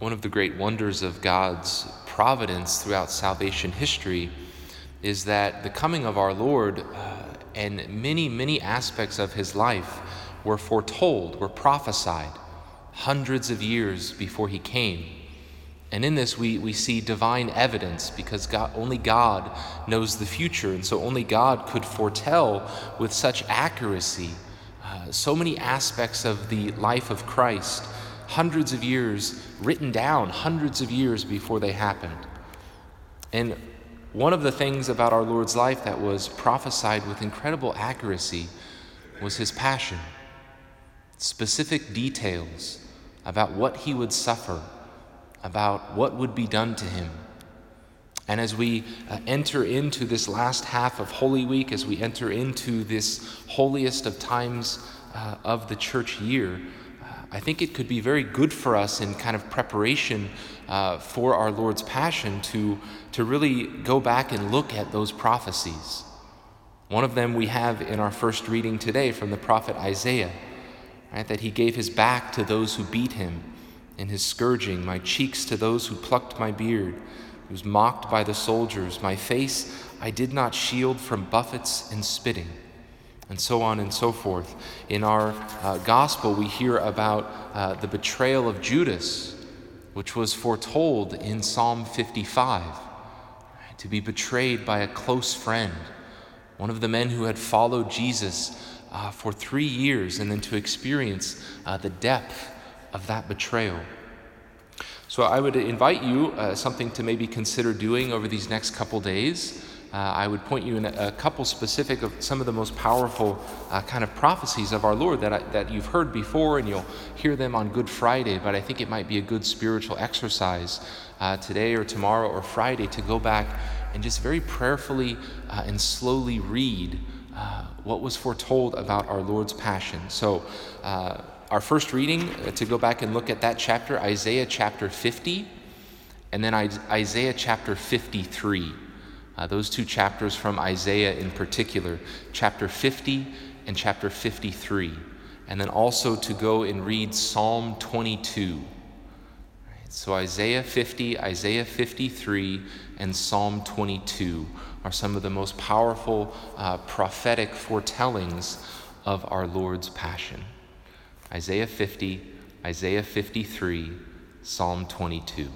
One of the great wonders of God's providence throughout salvation history is that the coming of our Lord uh, and many, many aspects of his life were foretold, were prophesied hundreds of years before he came. And in this, we, we see divine evidence because God, only God knows the future. And so only God could foretell with such accuracy uh, so many aspects of the life of Christ hundreds of years written down, hundreds of years before they happened. And one of the things about our Lord's life that was prophesied with incredible accuracy was his passion. Specific details about what he would suffer, about what would be done to him. And as we uh, enter into this last half of Holy Week, as we enter into this holiest of times uh, of the church year, I think it could be very good for us in kind of preparation uh, for our Lord's Passion to, to really go back and look at those prophecies. One of them we have in our first reading today from the prophet Isaiah, right, that he gave his back to those who beat him, in his scourging, my cheeks to those who plucked my beard. He was mocked by the soldiers. My face I did not shield from buffets and spitting and so on and so forth. In our uh, gospel, we hear about uh, the betrayal of Judas, which was foretold in Psalm 55 to be betrayed by a close friend, one of the men who had followed Jesus uh, for three years, and then to experience uh, the depth of that betrayal. So I would invite you uh, something to maybe consider doing over these next couple days uh, I would point you in a, couple specific of some of the most powerful uh, kind of prophecies of our Lord that, I, that you've heard before, and you'll hear them on Good Friday. But I think it might be a good spiritual exercise uh, today or tomorrow or Friday to go back and just very prayerfully uh, and slowly read uh, what was foretold about our Lord's passion. So, uh, our first reading to go back and look at that chapter, Isaiah chapter 50, and then Isaiah chapter 53. Uh, those two chapters from Isaiah in particular, chapter 50 and chapter 53. And then also to go and read Psalm 22. Right, so Isaiah 50, Isaiah 53, and Psalm 22 are some of the most powerful uh, prophetic foretellings of our Lord's passion. Isaiah 50, Isaiah 53, Psalm 22.